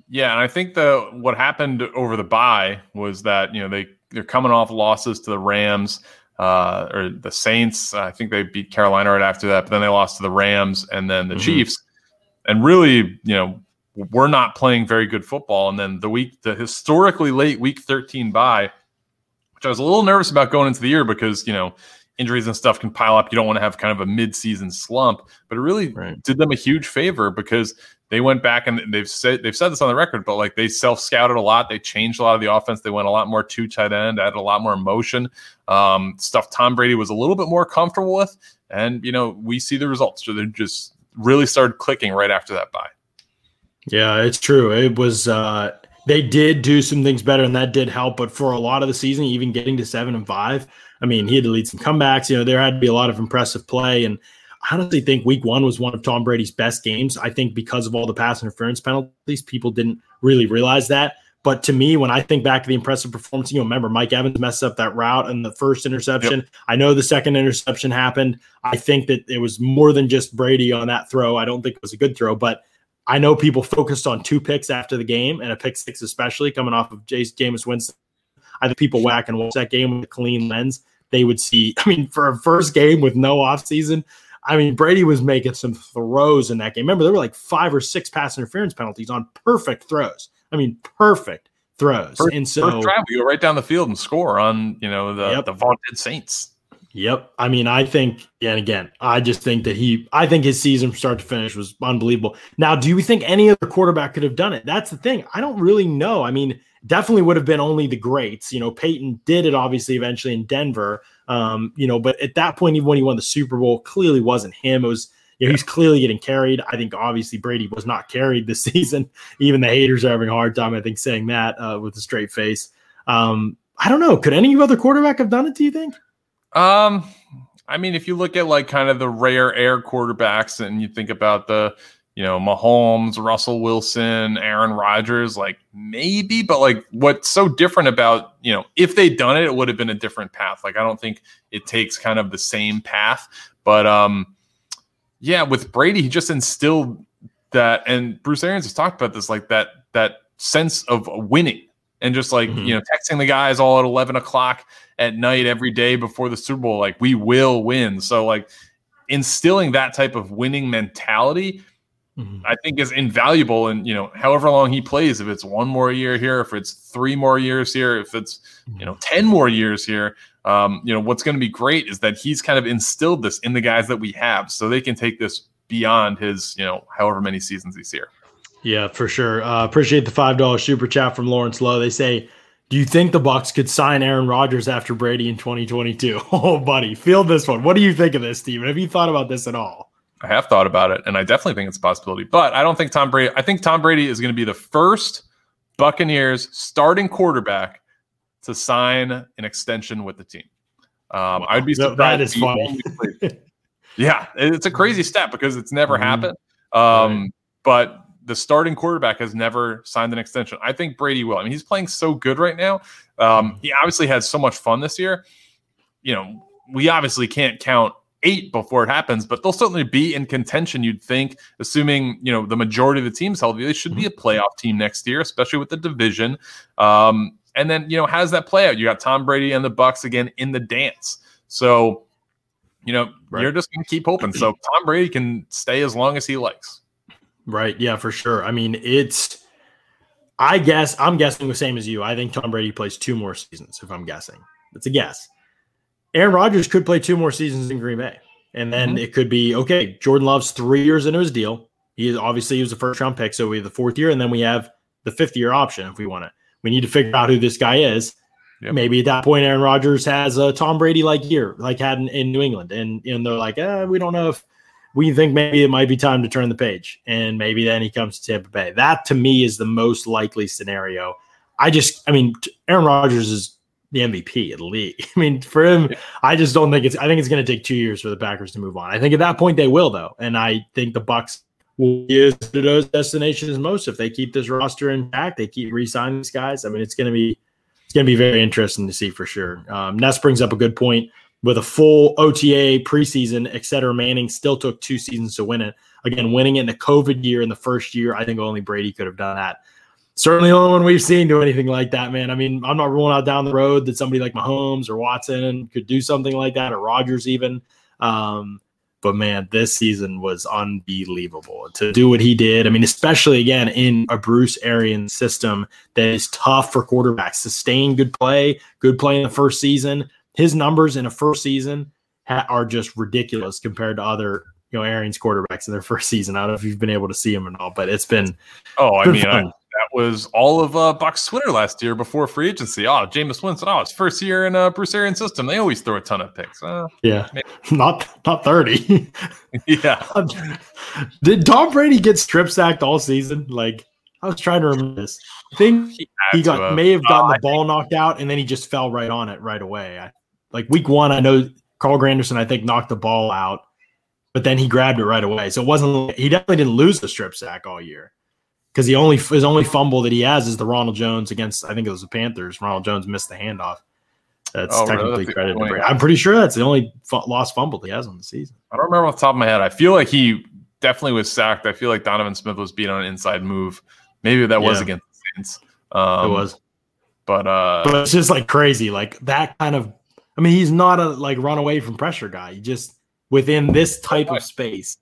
Yeah, and I think the what happened over the bye was that you know they they're coming off losses to the Rams uh, or the Saints. I think they beat Carolina right after that, but then they lost to the Rams and then the Mhm. Chiefs, and really you know we're not playing very good football. And then the week the historically late Week 13 bye, which I was a little nervous about going into the year because you know injuries and stuff can pile up. You don't want to have kind of a mid-season slump, but it really Right. did them a huge favor because they went back and they've said they've said this on the record, but like they self scouted a lot. They changed a lot of the offense. They went a lot more two tight end, added a lot more motion, um, stuff Tom Brady was a little bit more comfortable with. And you know we see the results. So they just really started clicking right after that bye. Yeah, it's true. It was uh they did do some things better and that did help, but for a lot of the season, even getting to seven and five, I mean, he had to lead some comebacks. You know, there had to be a lot of impressive play. And I honestly think week one was one of Tom Brady's best games. I think because of all the pass interference penalties, people didn't really realize that. But to me, when I think back to the impressive performance, you know, remember Mike Evans messed up that route and the first interception. I know the second interception happened. I think that it was more than just Brady on that throw. I don't think it was a good throw, but I know people focused on two picks after the game and a pick six, especially coming off of Jace Jameis Winston. I think people whack and watch that game with a clean lens. They would see, I mean, for a first game with no offseason, I mean, Brady was making some throws in that game. Remember, there were like five or six pass interference penalties on perfect throws. I mean, perfect throws. First, and so, first drive, we go right down the field and score on you know the Yep. the vaunted Saints. Yep. I mean, I think, and again, I just think that he, I think his season from start to finish was unbelievable. Now, do you think any other quarterback could have done it? That's the thing. I don't really know. I mean, definitely would have been only the greats. You know, Peyton did it obviously eventually in Denver. Um, you know, but at that point, even when he won the Super Bowl, clearly wasn't him. It was, you know, he's clearly getting carried. I think obviously Brady was not carried this season. Even the haters are having a hard time, I think, saying that uh, with a straight face. Um, I don't know. Could any other quarterback have done it? Do you think? Um, I mean, if you look at like kind of the rare air quarterbacks, and you think about the, you know, Mahomes, Russell Wilson, Aaron Rodgers, like maybe, but like what's so different about, you know, if they'd done it, it would have been a different path. Like I don't think it takes kind of the same path, but um, yeah, with Brady, he just instilled that, and Bruce Arians has talked about this, like that that sense of winning, and just like Mhm. you know, texting the guys all at eleven o'clock at night every day before the Super Bowl, like we will win. So like instilling that type of winning mentality, I think is invaluable. And you know, however long he plays, if it's one more year here, if it's three more years here, if it's you know ten more years here, um, you know, what's going to be great is that he's kind of instilled this in the guys that we have, so they can take this beyond his you know however many seasons he's here. Yeah, for sure. Uh, appreciate the five dollar super chat from Lawrence Lowe. They say, "Do you think the Bucks could sign Aaron Rodgers after Brady in 2022?" Oh, buddy, feel this one. What do you think of this, Steven? Have you thought about this at all? I have thought about it, and I definitely think it's a possibility. But I don't think Tom Brady. I think Tom Brady is going to be the first Buccaneers starting quarterback to sign an extension with the team. Um, I'd be surprised. that is funny. Yeah, it's a crazy step because it's never Mhm. happened. Um, Right. But the starting quarterback has never signed an extension. I think Brady will. I mean, he's playing so good right now. Um, he obviously had so much fun this year. You know, we obviously can't count eight before it happens, but they'll certainly be in contention. You'd think, assuming you know the majority of the team's healthy, they should be a playoff team next year, especially with the division. Um, and then you know, how does that play out? You got Tom Brady and the Bucks again in the dance. So, you know, Right. you're just gonna keep hoping. So Tom Brady can stay as long as he likes. Right. Yeah, for sure. I mean, it's. I guess I'm guessing the same as you. I think Tom Brady plays two more seasons. If I'm guessing, it's a guess. Aaron Rodgers could play two more seasons in Green Bay, and then Mhm. it could be okay. Jordan Love's three years into his deal. He is obviously he was a first round pick, so we have the fourth year, and then we have the fifth year option if we want to. We need to figure out who this guy is. Yep. Maybe at that point, Aaron Rodgers has a Tom Brady like year, like had in, in New England, and and they're like, eh, we don't know if we think maybe it might be time to turn the page, and maybe then he comes to Tampa Bay. That to me is the most likely scenario. I just, I mean, Aaron Rodgers is the MVP of the league. I mean, for him, I just don't think it's. I think it's going to take two years for the Packers to move on. I think at that point they will, though, and I think the Bucks will use to those destinations most if they keep this roster intact. They keep re-signing these guys. I mean, it's going to be it's going to be very interesting to see for sure. Um, Ness brings up a good point. With a full OTA preseason, et cetera, Manning still took two seasons to win it. Again, winning it in the COVID year in the first year, I think only Brady could have done that. Certainly, the only one we've seen do anything like that, man. I mean, I'm not ruling out down the road that somebody like Mahomes or Watson could do something like that, or Rodgers even. Um, but man, this season was unbelievable to do what he did. I mean, especially again in a Bruce Arians system that is tough for quarterbacks. Sustain good play, good play in the first season. His numbers in a first season ha- are just ridiculous compared to other, you know, Arians quarterbacks in their first season. I don't know if you've been able to see him or not, but it's been Oh, I mean, I. that was all of uh, Buck's Twitter last year before free agency. Oh, Jameis Winston. Oh, it's first year in a Bruce Arians system. They always throw a ton of picks. Uh, yeah, Maybe. not not thirty. yeah. Did Tom Brady get strip sacked all season? Like I was trying to remember this. I think He, he got have. may have gotten Uh, the ball knocked out and then he just fell right on it right away. I, like week one, I know Carl Granderson I think knocked the ball out, but then he grabbed it right away. So it wasn't he definitely didn't lose the strip sack all year because the only his only fumble that he has is the Ronald Jones against I think it was the Panthers. Ronald Jones missed the handoff. That's Oh, technically credited to. I'm pretty sure that's the only fu- lost fumble he has on the season. I don't remember off the top of my head. I feel like he definitely was sacked. I feel like Donovan Smith was beat on an inside move. Maybe that was Yeah. against the Saints. Um, it was. But uh, but it's just like crazy like that kind of i mean he's not a like run away from pressure guy he just within this type of space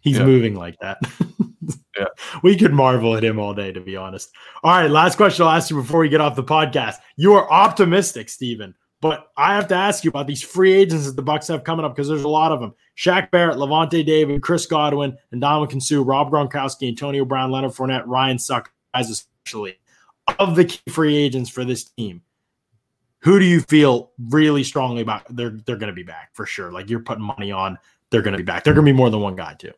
he's Yeah. moving like that Yeah. we could marvel at him all day to be honest all right last question i'll ask you before we get off the podcast you are optimistic Stephen, but i have to ask you about these free agents that the bucks have coming up because there's a lot of them Shaq Barrett, Lavonte David, Chris Godwin, and Ndamukong Suh, Rob Gronkowski, Antonio Brown, Leonard Fournette, Ryan Succop, guys especially of the key free agents for this team, who do you feel really strongly about? They're they're going to be back for sure. Like you're putting money on, they're going to be back. They're going to be more than one guy too.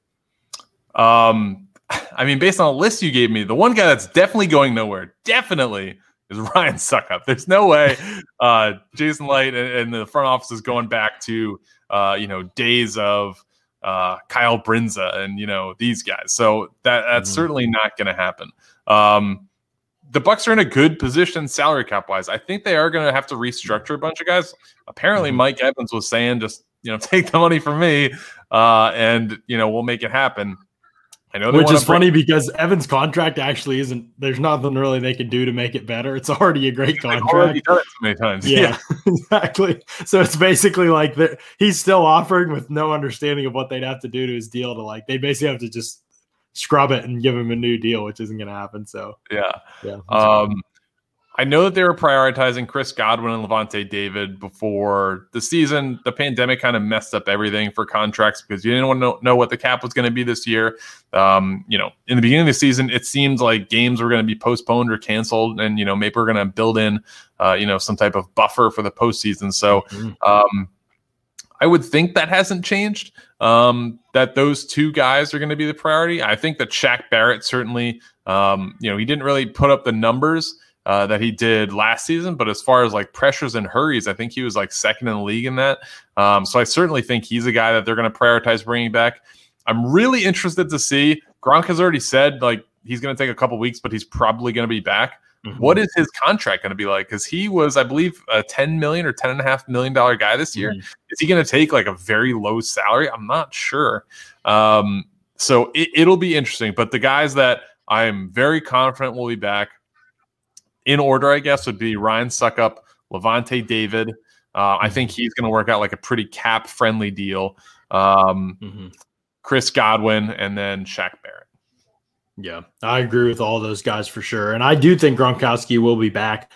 um, I mean, based on the list you gave me, the one guy that's definitely going nowhere, definitely is Ryan Succop. There's no way uh, Jason Licht and, and the front office is going back to uh, you know days of uh, Kyle Brindza and you know these guys. So that that's Mhm. certainly not going to happen. Um, the Bucks are in a good position salary cap wise. I think they are going to have to restructure a bunch of guys. Apparently, Mhm. Mike Evans was saying, just you know, take the money from me, uh, and you know, we'll make it happen. I know, Which is bring- funny because Evan's contract actually isn't. There's nothing really they can do to make it better. It's already a great They've already contract. done it so many times. Yeah, exactly. So it's basically like he's still offering with no understanding of what they'd have to do to his deal to like they basically have to just scrub it and give him a new deal, which isn't going to happen. So yeah. yeah, Um, I know that they were prioritizing Chris Godwin and Lavonte David before the season. The pandemic kind of messed up everything for contracts because you didn't want to know, know what the cap was going to be this year. Um, you know, in the beginning of the season, it seemed like games were going to be postponed or canceled, and you know maybe we're going to build in, uh, you know, some type of buffer for the postseason. So Mhm. um, I would think that hasn't changed. Um, that those two guys are going to be the priority. I think that Shaq Barrett certainly, um, you know, he didn't really put up the numbers uh, that he did last season. But as far as like pressures and hurries, I think he was like second in the league in that. Um, so I certainly think he's a guy that they're going to prioritize bringing back. I'm really interested to see. Gronk has already said like he's going to take a couple weeks, but he's probably going to be back. Mm-hmm. What is his contract going to be like? Because he was, I believe, a 10 million or 10 and a half million dollar guy this year. Mm-hmm. Is he going to take like a very low salary? I'm not sure. Um, so it, will be interesting. But the guys that I'm very confident will be back in order, I guess, would be Ryan Succop, Lavonte David. Uh, I think mm-hmm. he's going to work out like a pretty cap friendly deal. Um, mm-hmm. Chris Godwin and then Shaq Barrett. Yeah, I agree with all those guys for sure. And I do think Gronkowski will be back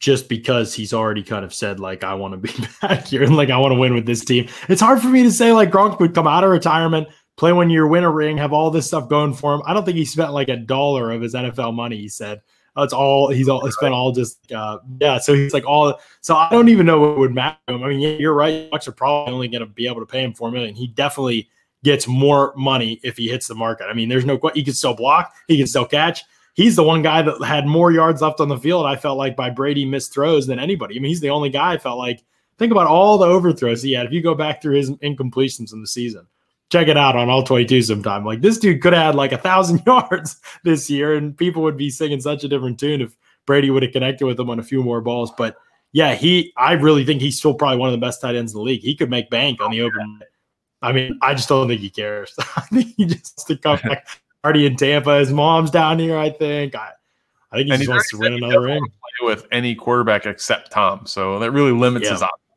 just because he's already kind of said, like, I want to be back here and like I want to win with this team. It's hard for me to say like Gronk would come out of retirement, play one year, win a ring, have all this stuff going for him. I don't think he spent like a dollar of his NFL money, he said. That's all he's all It's been all just uh yeah. So he's like all so I don't even know what would matter him. I mean, yeah, you're right. Bucks are probably only gonna be able to pay him four million. He definitely gets more money if he hits the market. I mean, there's no he can still block, he can still catch. He's the one guy that had more yards left on the field. I felt like by Brady missed throws than anybody. I mean, he's the only guy I felt like. Think about all the overthrows he had. If you go back through his incompletions in the season, check it out on all 22 sometime. Like this dude could have had like a thousand yards this year, and people would be singing such a different tune if Brady would have connected with him on a few more balls. But yeah, he I really think he's still probably one of the best tight ends in the league. He could make bank on the oh, open I mean, I just don't think he cares. I think he just wants to come back party in Tampa. His mom's down here, I think. I, I think he and just wants to win another ring. with any quarterback except Tom. So that really limits yeah. his options.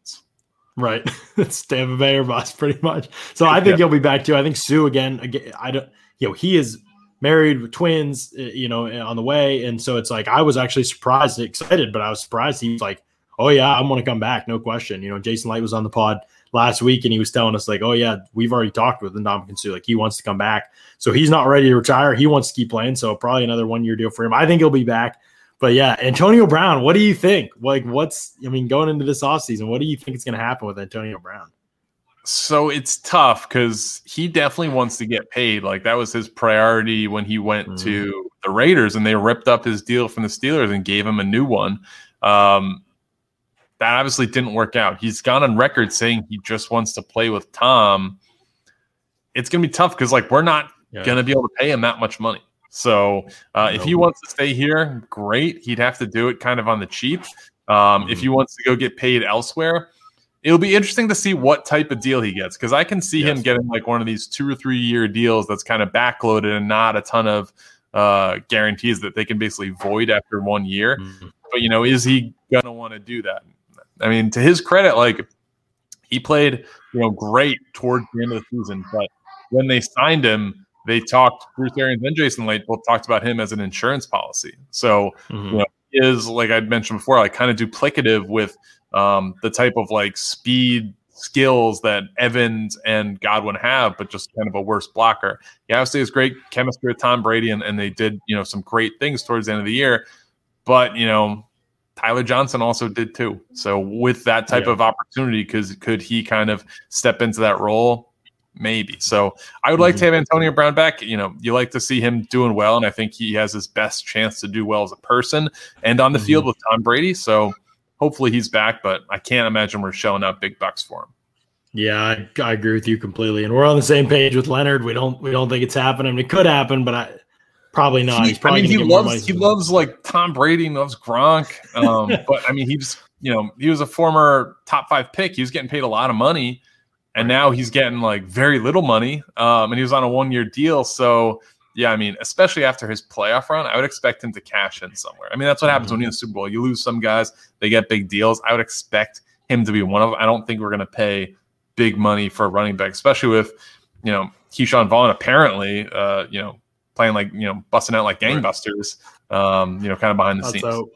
Right. it's Tampa Bay or bust pretty much. So I think yeah. he'll be back too. I think Suh again, again, I don't, you know, he is married with twins, uh, you know, on the way. And so it's like, I was actually surprised, excited, but I was surprised. He was like, oh yeah, I'm going to come back. No question. You know, Jason Licht was on the pod last week, and he was telling us like, "Oh yeah, we've already talked with Ndamukong Suh. Like he wants to come back, so he's not ready to retire. He wants to keep playing. So probably another one year deal for him. I think he'll be back. But yeah, Antonio Brown, what do you think? Like, what's I mean, going into this offseason, what do you think is going to happen with Antonio Brown? So it's tough because he definitely wants to get paid. Like that was his priority when he went mm-hmm. to the Raiders, and they ripped up his deal from the Steelers and gave him a new one. Um, that obviously didn't work out. He's gone on record saying he just wants to play with Tom. It's going to be tough because like we're not yeah. going to be able to pay him that much money. So uh, if he wants to stay here, great. He'd have to do it kind of on the cheap. Um. If he mm-hmm. wants to go get paid elsewhere, it'll be interesting to see what type of deal he gets because I can see yes. him getting like one of these two or three year deals that's kind of backloaded and not a ton of uh, guarantees that they can basically void after one year. Mm-hmm. But you know, is he gonna want to do that? I mean, to his credit, like he played, you know, great towards the end of the season. But when they signed him, they talked Bruce Arians and Jason Licht both talked about him as an insurance policy. So mm-hmm. you know, is like I'd mentioned before, like kind of duplicative with um, the type of like speed skills that Evans and Godwin have, but just kind of a worse blocker. He obviously has great chemistry with Tom Brady, and, and they did you know some great things towards the end of the year. But you know, Tyler Johnson also did too. So with that type yeah. of opportunity, because could he kind of step into that role? Maybe. So I would like mm-hmm. to have Antonio Brown back. You know, you like to see him doing well, and I think he has his best chance to do well as a person and on the mm-hmm. field with Tom Brady. So hopefully he's back, but I can't imagine we're showing up big bucks for him. Yeah, I, I agree with you completely, and we're on the same page with Leonard. We don't we don't think it's happening. It could happen, but I Probably not. He's probably I mean, he loves he loves like Tom Brady, loves Gronk. Um, but I mean, he just you know he was a former top five pick. He was getting paid a lot of money, and now he's getting like very little money. Um, and he was on a one year deal. So yeah, I mean, especially after his playoff run, I would expect him to cash in somewhere. I mean, that's what happens mm-hmm. when you in the Super Bowl. You lose some guys, they get big deals. I would expect him to be one of them. I don't think we're going to pay big money for a running back, especially with you know Ke'Shawn Vaughn apparently, uh, you know, playing like you know busting out like gangbusters. Um, you know, kind of behind the Let's scenes. Hope.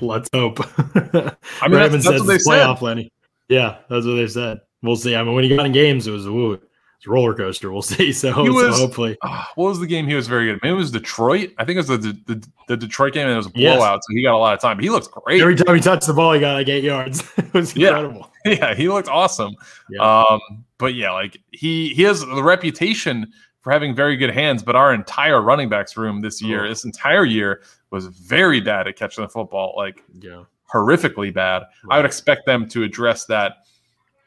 Let's hope. I mean, that's, that's what they playoff said. Lenny. Yeah, that's what they said. We'll see. I mean, when he got in games, it was a roller coaster. We'll see. So, was, so hopefully, uh, what was the game he was very good? Maybe it was Detroit. I think it was the the, the Detroit game, and it was a blowout, yes. so he got a lot of time. But he looks great. Every time he touched the ball, he got like eight yards. it was incredible. Yeah, yeah he looked awesome. Yeah. Um, but yeah, like he he has the reputation for having very good hands, but our entire running backs room this year, oh. this entire year, was very bad at catching the football, like Yeah. horrifically bad. I would expect them to address that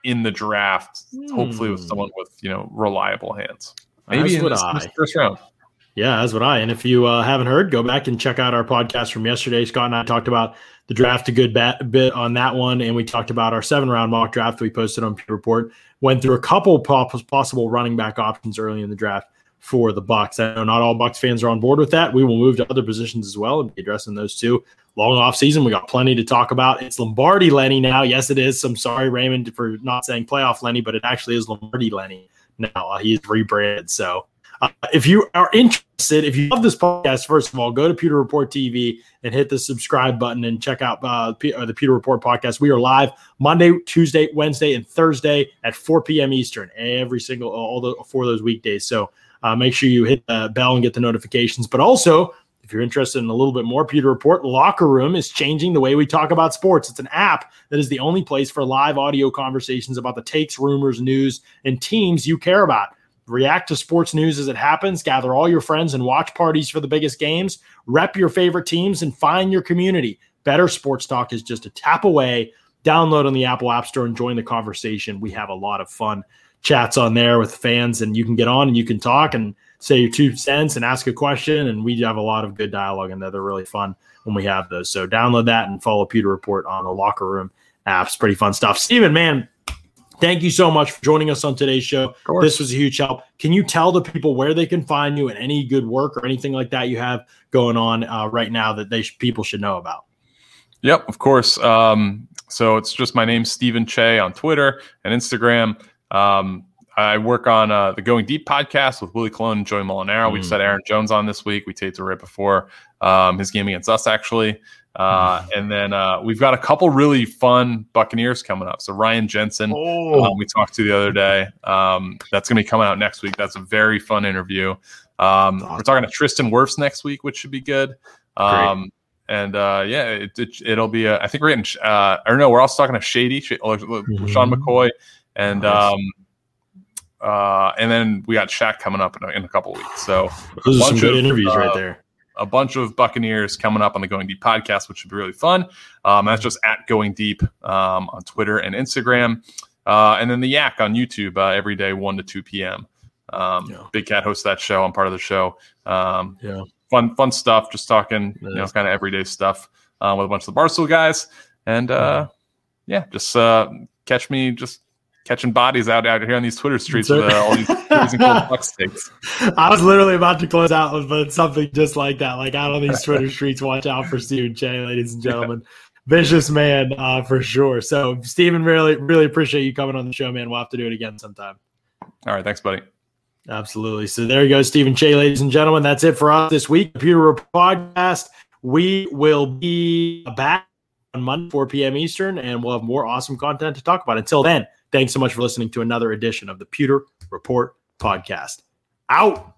in the draft, hopefully with Hmm. someone with you know reliable hands. As Maybe in would this, I. this first round. Yeah, as would I. And if you uh, haven't heard, go back and check out our podcast from yesterday. Scott and I talked about the draft a good bat, bit on that one, and we talked about our seven round mock draft we posted on Pewter Report. Went through a couple possible running back options early in the draft for the Bucks. I know not all Bucks fans are on board with that. We will move to other positions as well and be addressing those too. Long off season, we got plenty to talk about. It's Lombardi Lenny now. Yes, it is. I'm sorry, Raymond, for not saying playoff Lenny, but it actually is Lombardi Lenny now. Uh, he's rebranded. So uh, if you are interested, if you love this podcast, first of all, go to Pewter Report TV and hit the subscribe button and check out uh, P- uh, the Pewter Report podcast. We are live Monday, Tuesday, Wednesday, and Thursday at 4 p.m. Eastern every single all the four of those weekdays. So uh, make sure you hit the bell and get the notifications. But also, if you're interested in a little bit more, Pewter Report Locker Room is changing the way we talk about sports. It's an app that is the only place for live audio conversations about the takes, rumors, news, and teams you care about react to sports news as it happens, gather all your friends and watch parties for the biggest games, rep your favorite teams, and find your community. Better Sports Talk is just a tap away. Download on the Apple App Store and join the conversation. We have a lot of fun chats on there with fans, and you can get on and you can talk and say your two cents and ask a question. And we have a lot of good dialogue in there. They're really fun when we have those. So download that and follow Pewter Report on the Locker Room apps. Pretty fun stuff. Steven, man, thank you so much for joining us on today's show. This was a huge help. Can you tell the people where they can find you and any good work or anything like that you have going on uh, right now that they sh- people should know about? Yep, of course. Um, so it's just my name, Stephen Cheah, on Twitter and Instagram. Um, I work on uh, the Going Deep podcast with Willie Colon and Joey Molinaro. We Mm. just had Aaron Jones on this week. We taped it right before um, his game against us, actually. Uh, and then uh, we've got a couple really fun Buccaneers coming up. So Ryan Jensen, Oh, um, we talked to the other day. Um, that's going to be coming out next week. That's a very fun interview. Um, We're talking to Tristan Wirfs next week, which should be good. Um, and uh, yeah, it, it, will be. A, I think we're getting. Uh, or no, we're also talking to Shady, Sh- uh, Sean McCoy, and Nice. um, uh, and then we got Shaq coming up in a, in a couple weeks. So those are some good of, interviews right uh, there. a bunch of Buccaneers coming up on the Going Deep podcast, which should be really fun. Um, that's just at Going Deep um, on Twitter and Instagram. Uh, and then the Yak on YouTube uh, every day, 1 to 2 p.m. Um, Yeah. Big Cat hosts that show. I'm part of the show. Um, Yeah. Fun, fun stuff. Just talking, you know, kind of everyday stuff uh, with a bunch of the Barstool guys. And uh, yeah, just uh, catch me just catching bodies out, out here on these Twitter streets with uh, all these crazy cool Bucks takes. I was literally about to close out with but something just like that. Like out on these Twitter streets, watch out for Stephen Cheah, ladies and gentlemen. Vicious man uh, for sure. So, Stephen, really, really appreciate you coming on the show, man. We'll have to do it again sometime. All right. Thanks, buddy. Absolutely. So there you go, Stephen Cheah, ladies and gentlemen. That's it for us this week. Computer Podcast. We will be back on Monday, 4 p.m. Eastern, and we'll have more awesome content to talk about. Until then, thanks so much for listening to another edition of the Pewter Report Podcast. Out.